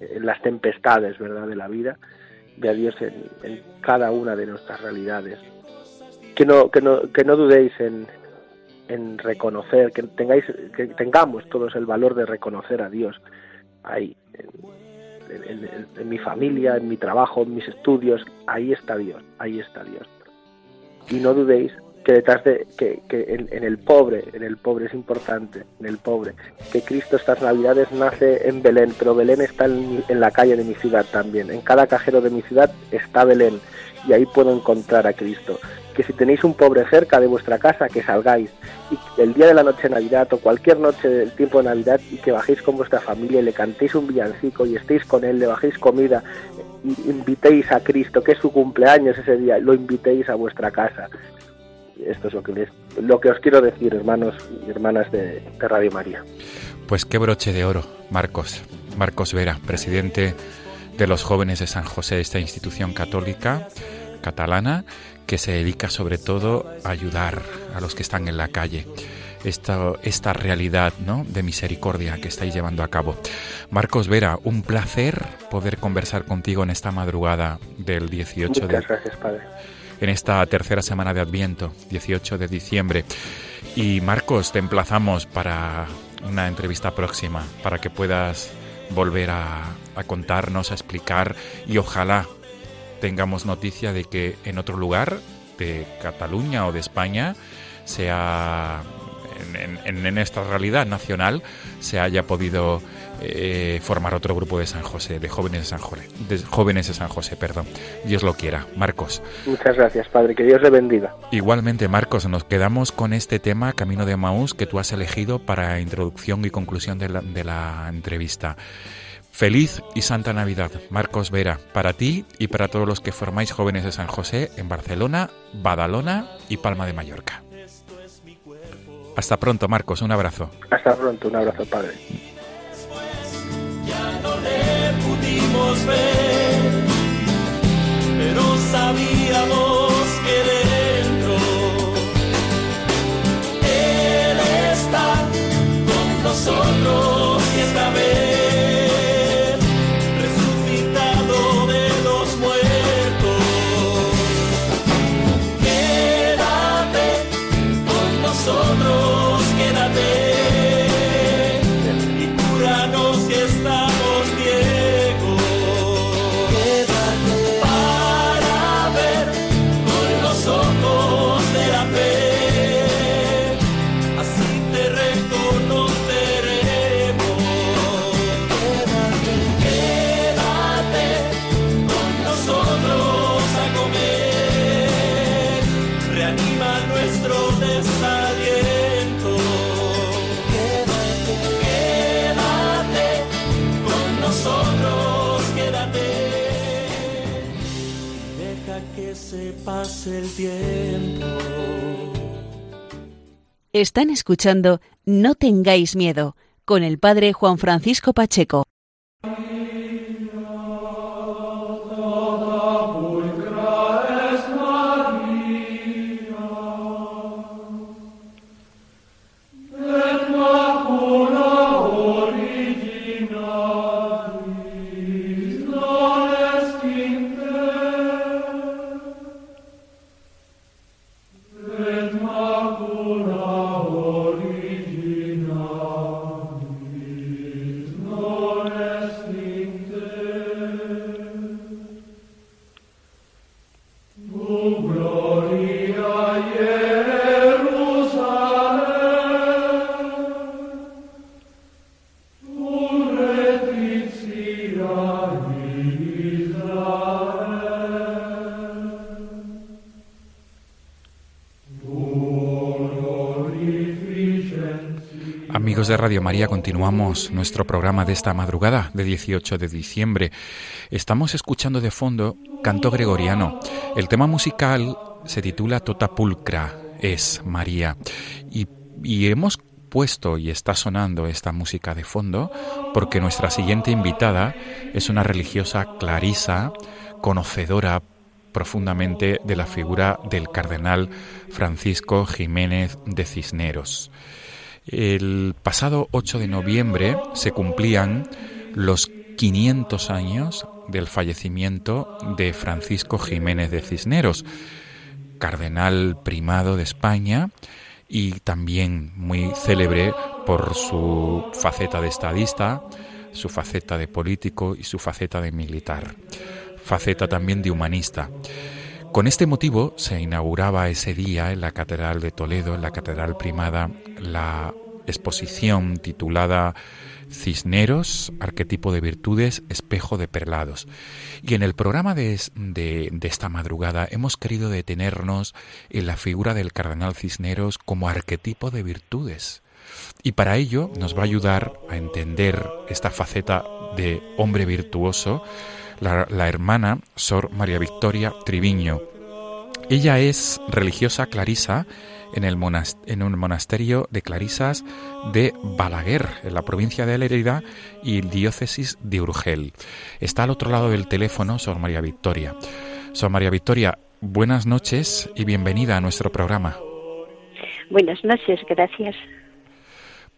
Speaker 4: en las tempestades ¿verdad? de la vida de a Dios en, cada una de nuestras realidades. Que no, que no, que no dudéis en, en reconocer, que tengáis, que tengamos todos el valor de reconocer a Dios ahí, en, mi familia, en mi trabajo, en mis estudios, ahí está Dios, ahí está Dios. Y no dudéis que detrás de que, que en, el pobre, en el pobre es importante, en el pobre, que Cristo estas Navidades nace en Belén, pero Belén está en, en, la calle de mi ciudad también, en cada cajero de mi ciudad está Belén y ahí puedo encontrar a Cristo. Que si tenéis un pobre cerca de vuestra casa, que salgáis y el día de la noche de Navidad o cualquier noche del tiempo de Navidad y que bajéis con vuestra familia y le cantéis un villancico y estéis con él, le bajéis comida y invitéis a Cristo, que es su cumpleaños ese día, lo invitéis a vuestra casa esto es lo que, lo que os quiero decir, hermanos y hermanas de, Radio María.
Speaker 2: Pues qué broche de oro, Marcos. Marcos Vera, presidente de los jóvenes de San José, esta institución católica catalana que se dedica sobre todo a ayudar a los que están en la calle. Esta, esta realidad ¿no? de misericordia que estáis llevando a cabo. Marcos Vera, un placer poder conversar contigo en esta madrugada del 18
Speaker 4: Muchas
Speaker 2: de,
Speaker 4: gracias, padre
Speaker 2: en esta tercera semana de Adviento, 18 de diciembre. Y Marcos, te emplazamos para una entrevista próxima, para que puedas volver a, contarnos, a explicar y ojalá tengamos noticia de que en otro lugar de Cataluña o de España sea en, en, esta realidad nacional se haya podido eh, formar otro grupo de San José, de jóvenes de San José, de jóvenes de San José, perdón. Dios lo quiera. Marcos.
Speaker 4: Muchas gracias, Padre. Que Dios le bendiga.
Speaker 2: Igualmente, Marcos, nos quedamos con este tema, Camino de Maús, que tú has elegido para introducción y conclusión de la, de la entrevista. Feliz y Santa Navidad, Marcos Vera, para ti y para todos los que formáis jóvenes de San José en Barcelona, Badalona y Palma de Mallorca. Hasta pronto, Marcos, un abrazo.
Speaker 4: Hasta pronto, un abrazo, Padre.
Speaker 5: Ya no le pudimos ver, pero sabíamos que dentro Él está con nosotros
Speaker 3: el tiempo.
Speaker 1: Están escuchando No tengáis miedo con el padre Juan Francisco Pacheco.
Speaker 2: Radio María, continuamos nuestro programa de esta madrugada de 18 de diciembre. Estamos escuchando de fondo canto gregoriano. El tema musical se titula Tota Pulcra, es María. Y, y hemos puesto y está sonando esta música de fondo porque nuestra siguiente invitada es una religiosa clarisa, conocedora profundamente de la figura del cardenal Francisco Jiménez de Cisneros. El pasado 8 de noviembre se cumplían los 500 años del fallecimiento de Francisco Jiménez de Cisneros, cardenal primado de España y también muy célebre por su faceta de estadista, su faceta de político y su faceta de militar, faceta también de humanista. Con este motivo se inauguraba ese día en la Catedral de Toledo, en la Catedral Primada, la exposición titulada Cisneros, arquetipo de virtudes, espejo de perlados. Y en el programa de, de, esta madrugada hemos querido detenernos en la figura del cardenal Cisneros como arquetipo de virtudes. Y para ello nos va a ayudar a entender esta faceta de hombre virtuoso la, hermana Sor María Victoria Triviño. Ella es religiosa clarisa en, el en un monasterio de clarisas de Balaguer, en la provincia de Lerida y diócesis de Urgel. Está al otro lado del teléfono Sor María Victoria. Sor María Victoria, buenas noches y bienvenida a nuestro programa.
Speaker 6: Buenas noches, gracias.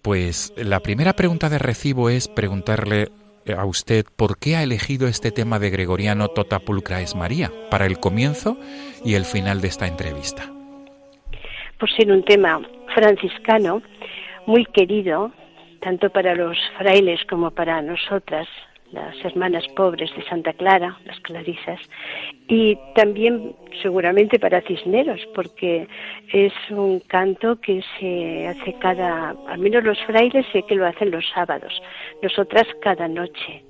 Speaker 2: Pues la primera pregunta de recibo es preguntarle a usted por qué ha elegido este tema de Gregoriano Tota Pulcra es María para el comienzo y el final de esta entrevista.
Speaker 6: Por ser un tema franciscano muy querido, tanto para los frailes como para nosotras, las hermanas pobres de Santa Clara, las clarisas, y también seguramente para Cisneros, porque es un canto que se hace cada, al menos los frailes sé que lo hacen los sábados, nosotras cada noche,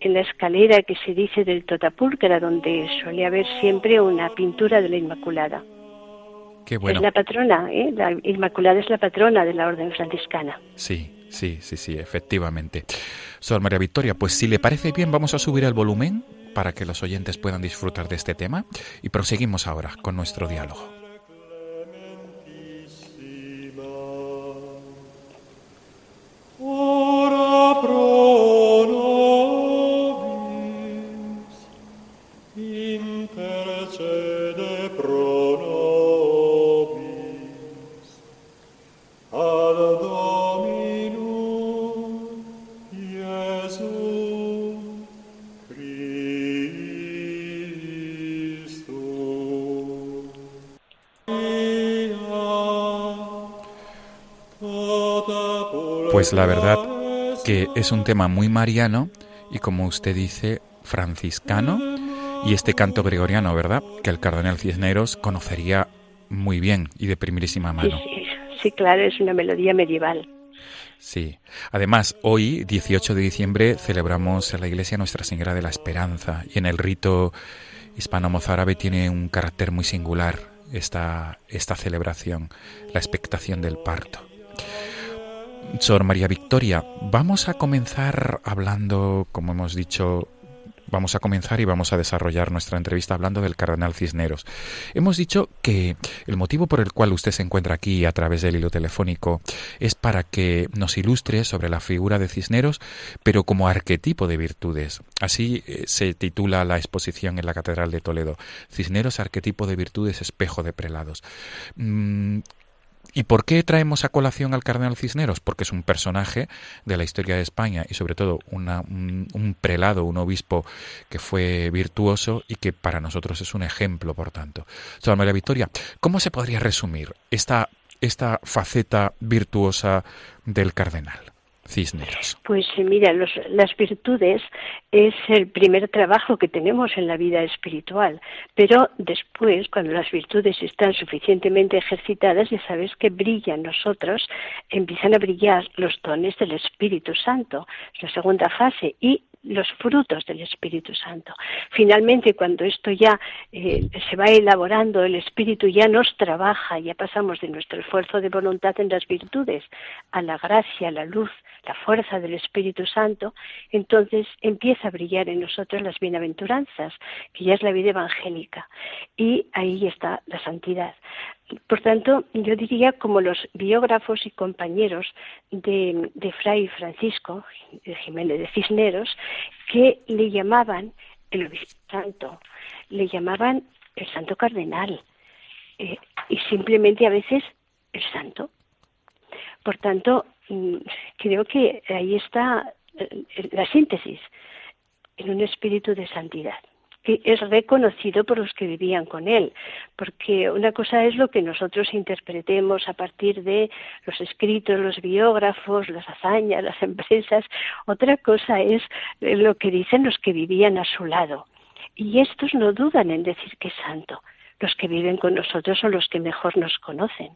Speaker 6: en la escalera que se dice del Totapúlcara, donde suele haber siempre una pintura de la Inmaculada.
Speaker 2: Qué bueno.
Speaker 6: Es la patrona, ¿eh? la Inmaculada es la patrona de la Orden Franciscana.
Speaker 2: Sí, Sí, sí, sí, efectivamente. Sor María Victoria, pues si le parece bien, vamos a subir el volumen para que los oyentes puedan disfrutar de este tema y proseguimos ahora con nuestro diálogo. Pues la verdad que es un tema muy mariano y como usted dice, franciscano y este canto gregoriano, ¿verdad? Que el cardenal Cisneros conocería muy bien y de primerísima mano.
Speaker 6: Sí, sí, claro, es una melodía medieval.
Speaker 2: Sí. Además, hoy, 18 de diciembre, celebramos en la iglesia Nuestra Señora de la Esperanza y en el rito hispano-mozárabe tiene un carácter muy singular esta, esta celebración, la expectación del parto. Sor María Victoria, vamos a comenzar hablando, como hemos dicho, vamos a comenzar y vamos a desarrollar nuestra entrevista hablando del cardenal Cisneros. Hemos dicho que el motivo por el cual usted se encuentra aquí a través del hilo telefónico es para que nos ilustre sobre la figura de Cisneros, pero como arquetipo de virtudes. Así eh, se titula la exposición en la Catedral de Toledo. Cisneros, arquetipo de virtudes, espejo de prelados. ¿Y por qué traemos a colación al cardenal Cisneros? Porque es un personaje de la historia de España y sobre todo un, prelado, un obispo que fue virtuoso y que para nosotros es un ejemplo, por tanto. Sor María Victoria, ¿cómo se podría resumir esta, esta faceta virtuosa del cardenal?
Speaker 6: Pues eh, mira, las virtudes es el primer trabajo que tenemos en la vida espiritual, pero después, cuando las virtudes están suficientemente ejercitadas, ya sabes que brillan nosotros, empiezan a brillar los dones del Espíritu Santo, la segunda fase, y los frutos del Espíritu Santo. Finalmente, cuando esto ya eh, se va elaborando, el Espíritu ya nos trabaja, ya pasamos de nuestro esfuerzo de voluntad en las virtudes a la gracia, la luz, la fuerza del Espíritu Santo, entonces empieza a brillar en nosotros las bienaventuranzas, que ya es la vida evangélica, y ahí está la santidad. Por tanto, yo diría como los biógrafos y compañeros de, Fray Francisco de Jiménez de Cisneros, que le llamaban el obispo santo, le llamaban el santo cardenal, eh, y simplemente a veces el santo. Por tanto, mm, creo que ahí está eh, la síntesis en un espíritu de santidad que es reconocido por los que vivían con él, porque una cosa es lo que nosotros interpretemos a partir de los escritos, los biógrafos, las hazañas, las empresas, otra cosa es lo que dicen los que vivían a su lado. Y estos no dudan en decir que es santo. Los que viven con nosotros son los que mejor nos conocen.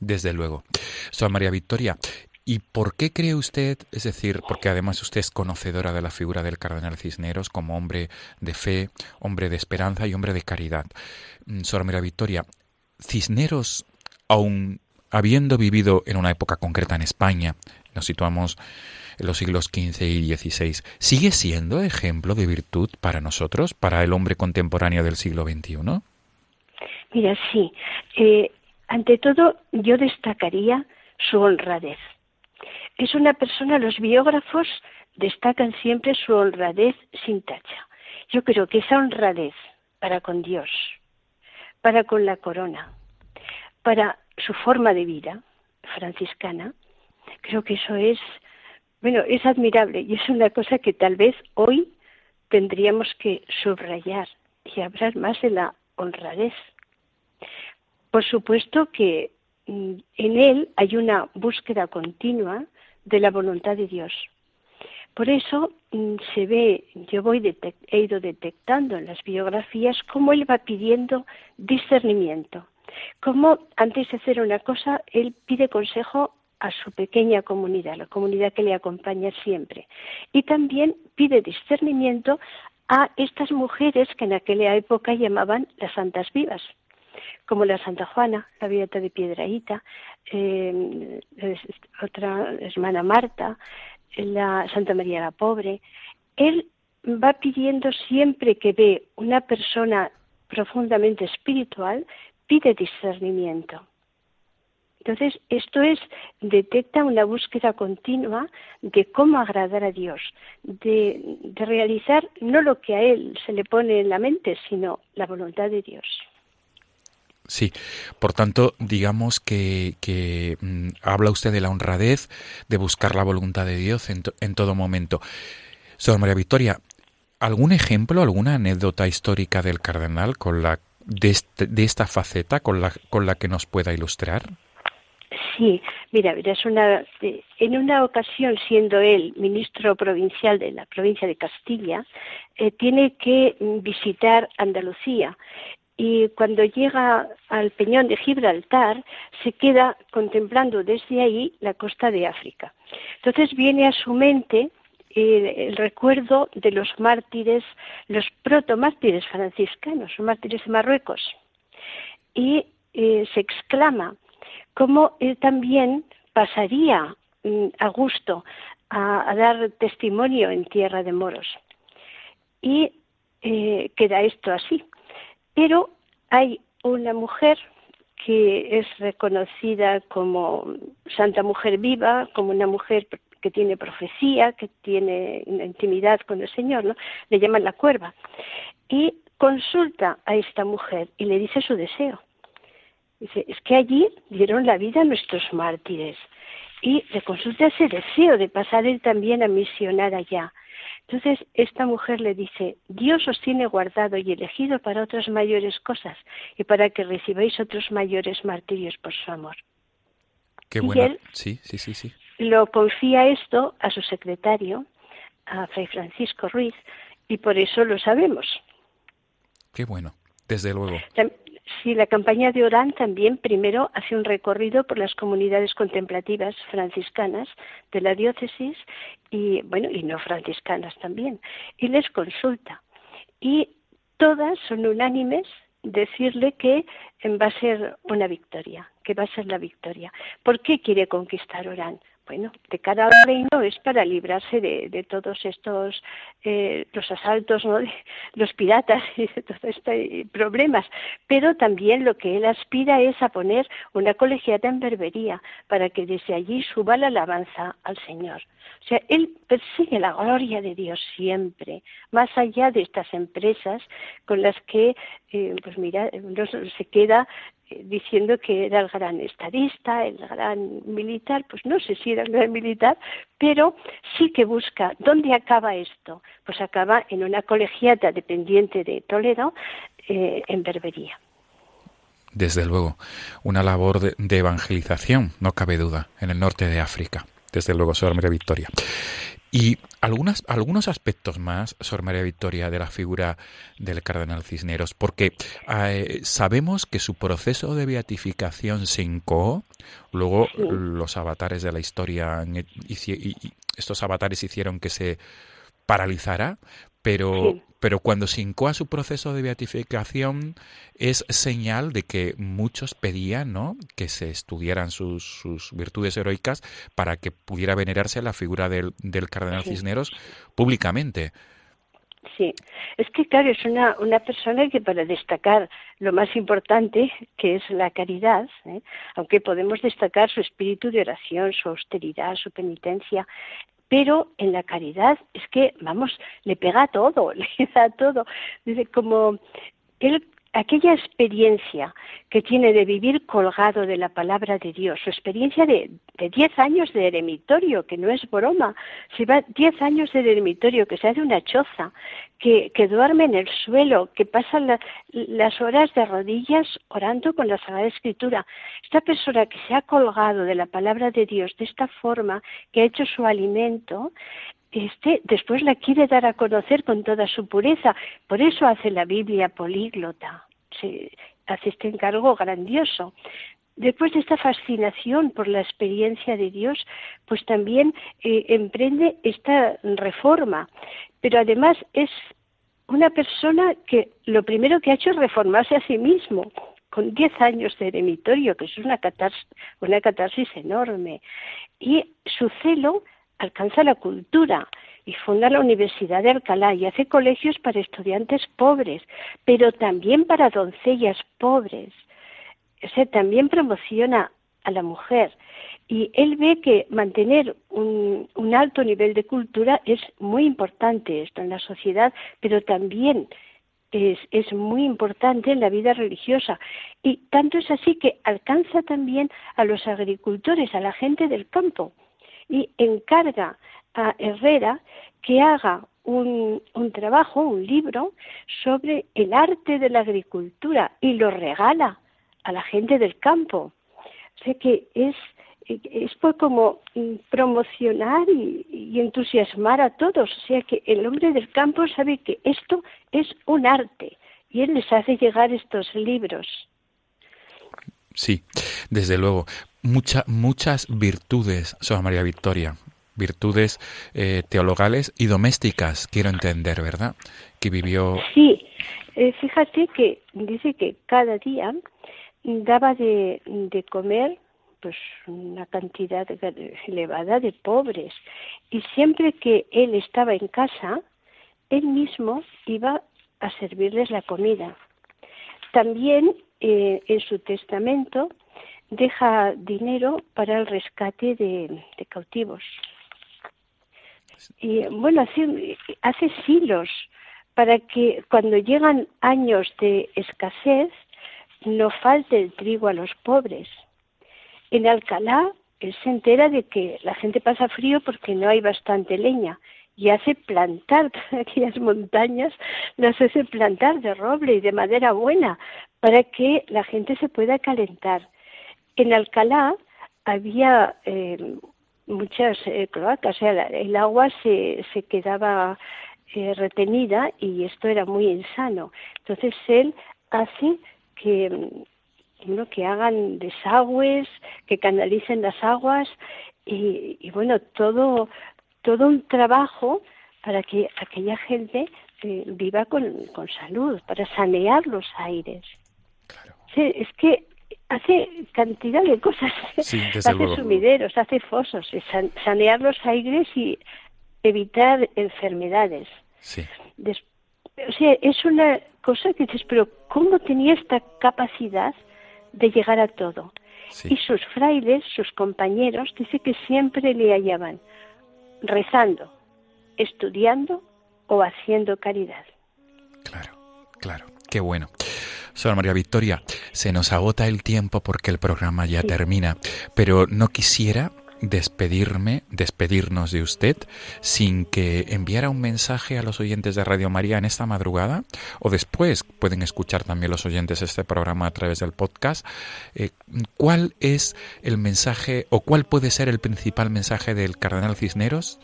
Speaker 2: Desde luego. Soy María Victoria, ¿Y por qué cree usted, es decir, porque además usted es conocedora de la figura del cardenal Cisneros como hombre de fe, hombre de esperanza y hombre de caridad? Mm, Sora Mira Victoria, Cisneros, aun habiendo vivido en una época concreta en España, nos situamos en los siglos XV y XVI, ¿sigue siendo ejemplo de virtud para nosotros, para el hombre contemporáneo del siglo XXI?
Speaker 6: Mira, sí. Eh, ante todo, yo destacaría su honradez es una persona, los biógrafos destacan siempre su honradez sin tacha. Yo creo que esa honradez para con Dios, para con la corona, para su forma de vida franciscana, creo que eso es, bueno, es admirable y es una cosa que tal vez hoy tendríamos que subrayar y hablar más de la honradez. Por supuesto que en él hay una búsqueda continua de la voluntad de Dios. Por eso mm, se ve, yo voy he ido detectando en las biografías cómo él va pidiendo discernimiento, cómo antes de hacer una cosa él pide consejo a su pequeña comunidad, la comunidad que le acompaña siempre, y también pide discernimiento a estas mujeres que en aquella época llamaban las santas vivas, como la Santa Juana, la Beata de Piedraíta, eh, otra hermana Marta, la Santa María la Pobre. Él va pidiendo siempre que ve una persona profundamente espiritual, pide discernimiento. Entonces, esto es, detecta una búsqueda continua de cómo agradar a Dios, de realizar no lo que a Él se le pone en la mente, sino la voluntad de Dios.
Speaker 2: Sí, por tanto, digamos que, que mm, habla usted de la honradez, de buscar la voluntad de Dios en, en todo momento. Sor María Victoria, ¿algún ejemplo, alguna anécdota histórica del cardenal con la de, este, de esta faceta con la, con la que nos pueda ilustrar?
Speaker 6: Sí, mira, es una, en una ocasión, siendo él ministro provincial de la provincia de Castilla, eh, tiene que visitar Andalucía y cuando llega al peñón de Gibraltar se queda contemplando desde ahí la costa de África. Entonces viene a su mente el, recuerdo de los mártires, los protomártires franciscanos, los mártires de Marruecos. Y eh, se exclama cómo él también pasaría mm, a gusto a, dar testimonio en tierra de moros. Y eh, queda esto así. Pero hay una mujer que es reconocida como Santa Mujer Viva, como una mujer que tiene profecía, que tiene intimidad con el Señor, ¿no? Le llaman la cuerva. Y consulta a esta mujer y le dice su deseo. Dice, es que allí dieron la vida a nuestros mártires. Y le consulta ese deseo de pasar él también a misionar allá. Entonces esta mujer le dice, Dios os tiene guardado y elegido para otras mayores cosas y para que recibáis otros mayores martirios por su amor.
Speaker 2: Qué bueno. sí, sí, sí, sí.
Speaker 6: Lo confía esto a su secretario, a Fray Francisco Ruiz, y por eso lo sabemos.
Speaker 2: Qué bueno, desde luego.
Speaker 6: Sí, la campaña de Orán también primero hace un recorrido por las comunidades contemplativas franciscanas de la diócesis y bueno, y no franciscanas también, y les consulta. Y todas son unánimes decirle que va a ser una victoria, que va a ser la victoria. ¿Por qué quiere conquistar Orán? Bueno, de cara al reino es para librarse de, todos estos, eh, los asaltos, ¿no? de los piratas y de todos estos problemas. Pero también lo que él aspira es a poner una colegiata en Berbería para que desde allí suba la alabanza al Señor. O sea, él persigue la gloria de Dios siempre, más allá de estas empresas con las que, eh, pues mira, se queda diciendo que era el gran estadista, el gran militar, pues no sé si era el gran militar, pero sí que busca, ¿dónde acaba esto? Pues acaba en una colegiata dependiente de Toledo, eh, en Berbería.
Speaker 2: Desde luego, una labor de, evangelización, no cabe duda, en el norte de África. Desde luego, Sor María Victoria. Y algunas, algunos aspectos más, Sor María Victoria, de la figura del cardenal Cisneros, porque eh, sabemos que su proceso de beatificación se incoó, luego los avatares de la historia, y, estos avatares hicieron que se paralizara, pero, pero cuando se incoa su proceso de beatificación es señal de que muchos pedían ¿no? que se estudiaran sus, sus virtudes heroicas para que pudiera venerarse la figura del, del cardenal Cisneros públicamente.
Speaker 6: Sí, es que claro, es una, una persona que para destacar lo más importante, que es la caridad, ¿eh? aunque podemos destacar su espíritu de oración, su austeridad, su penitencia, pero en la caridad es que, vamos, le pega todo, le da todo. Dice, como él aquella experiencia que tiene de vivir colgado de la palabra de Dios, su experiencia de, diez años de eremitorio, que no es broma, si va diez años de eremitorio, que se hace una choza, que, duerme en el suelo, que pasa las horas de rodillas orando con la Sagrada Escritura. Esta persona que se ha colgado de la palabra de Dios de esta forma, que ha hecho su alimento, este después la quiere dar a conocer con toda su pureza. Por eso hace la Biblia políglota, se hace este encargo grandioso. Después de esta fascinación por la experiencia de Dios, pues también eh, emprende esta reforma. Pero además es una persona que lo primero que ha hecho es reformarse a sí mismo, con diez años de eremitorio, que es una una catarsis enorme. Y su celo alcanza la cultura y funda la Universidad de Alcalá y hace colegios para estudiantes pobres, pero también para doncellas pobres. O también promociona a la mujer. Y él ve que mantener un, un, alto nivel de cultura es muy importante esto en la sociedad, pero también es, muy importante en la vida religiosa. Y tanto es así que alcanza también a los agricultores, a la gente del campo y encarga a Herrera que haga un, un, trabajo, un libro sobre el arte de la agricultura y lo regala a la gente del campo. O sea que es, es como promocionar y, y, entusiasmar a todos. O sea que el hombre del campo sabe que esto es un arte y él les hace llegar estos libros.
Speaker 2: Sí, desde luego muchas virtudes, Sor María Victoria, virtudes eh, teologales y domésticas, quiero entender, ¿verdad? Que vivió.
Speaker 6: Sí, eh, fíjate que dice que cada día daba de, de comer pues una cantidad elevada de pobres y siempre que él estaba en casa él mismo iba a servirles la comida también eh, en su testamento deja dinero para el rescate de, cautivos. Y bueno, hace, hace silos para que cuando llegan años de escasez no falte el trigo a los pobres. En Alcalá él se entera de que la gente pasa frío porque no hay bastante leña y hace plantar aquellas montañas, las hace plantar de roble y de madera buena para que la gente se pueda calentar. En Alcalá había eh, muchas eh, cloacas, o sea, el agua se, se quedaba eh, retenida y esto era muy insano. Entonces él hace que, bueno, que hagan desagües, que canalicen las aguas y, bueno, todo, todo un trabajo para que aquella gente eh, viva con, con, salud, para sanear los aires. Sí, es que hace cantidad de cosas, hace sumideros, hace fosos, sanear los aires y evitar enfermedades.
Speaker 2: Sí.
Speaker 6: o sea, es una cosa que dices, pero ¿cómo tenía esta capacidad de llegar a todo? Y sus frailes, sus compañeros, dice que siempre le hallaban rezando, estudiando o haciendo caridad.
Speaker 2: Claro, claro, qué bueno. Sor María Victoria, se nos agota el tiempo porque el programa ya termina, pero no quisiera despedirme, despedirnos de usted sin que enviara un mensaje a los oyentes de Radio María en esta madrugada o después pueden escuchar también los oyentes este programa a través del podcast. Eh, ¿Cuál es el mensaje o cuál puede ser el principal mensaje del cardenal Cisneros,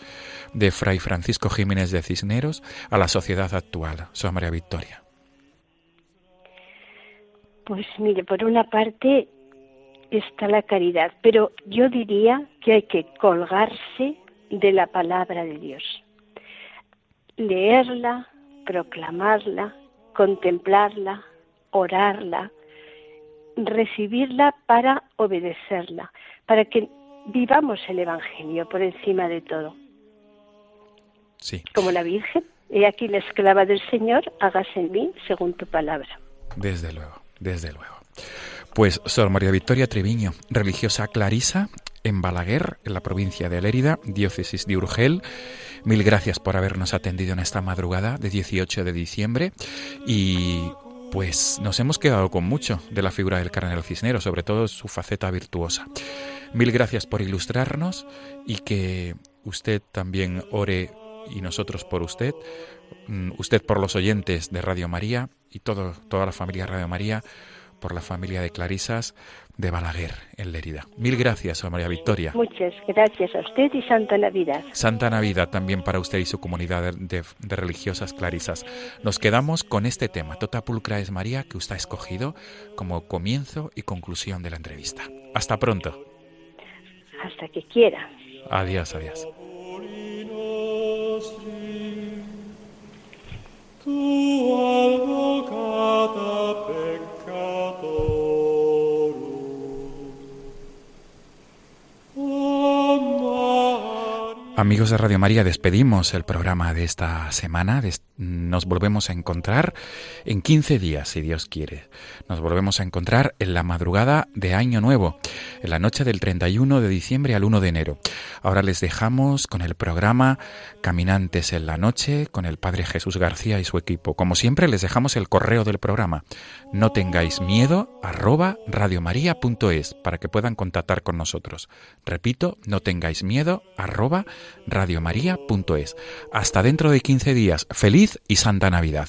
Speaker 2: de Fray Francisco Jiménez de Cisneros, a la sociedad actual? Soy María Victoria.
Speaker 6: Pues mire, por una parte está la caridad, pero yo diría que hay que colgarse de la palabra de Dios, leerla, proclamarla, contemplarla, orarla, recibirla para obedecerla, para que vivamos el Evangelio por encima de todo.
Speaker 2: Sí.
Speaker 6: Como la Virgen, he aquí la esclava del Señor, hágase en mí según tu palabra.
Speaker 2: Desde luego, desde luego. Pues Sor María Victoria Treviño, religiosa clarisa en Balaguer, en la provincia de Lérida, diócesis de Urgel. Mil gracias por habernos atendido en esta madrugada de 18 de diciembre y pues nos hemos quedado con mucho de la figura del cardenal Cisnero, sobre todo su faceta virtuosa. Mil gracias por ilustrarnos y que usted también ore y nosotros por usted, usted por los oyentes de Radio María y todo, toda la familia Radio María por la familia de Clarisas de Balaguer, en Lérida. Mil gracias, María Victoria.
Speaker 6: Muchas gracias a usted y Santa Navidad.
Speaker 2: Santa Navidad también para usted y su comunidad de, religiosas clarisas. Nos quedamos con este tema, Tota Pulcra es María, que usted ha escogido como comienzo y conclusión de la entrevista. Hasta pronto.
Speaker 6: Hasta que quiera.
Speaker 2: Adiós, adiós. Amigos de Radio María, despedimos el programa de esta semana. Nos volvemos a encontrar en 15 días, si Dios quiere. Nos volvemos a encontrar en la madrugada de Año Nuevo, en la noche del 31 de diciembre al 1 de enero. Ahora les dejamos con el programa Caminantes en la Noche con el Padre Jesús García y su equipo. Como siempre, les dejamos el correo del programa. No tengáis miedo, arroba radiomaria.es para que puedan contactar con nosotros. Repito, no tengáis miedo, arroba radiomaria.es. Hasta dentro de 15 días. Y Santa Navidad.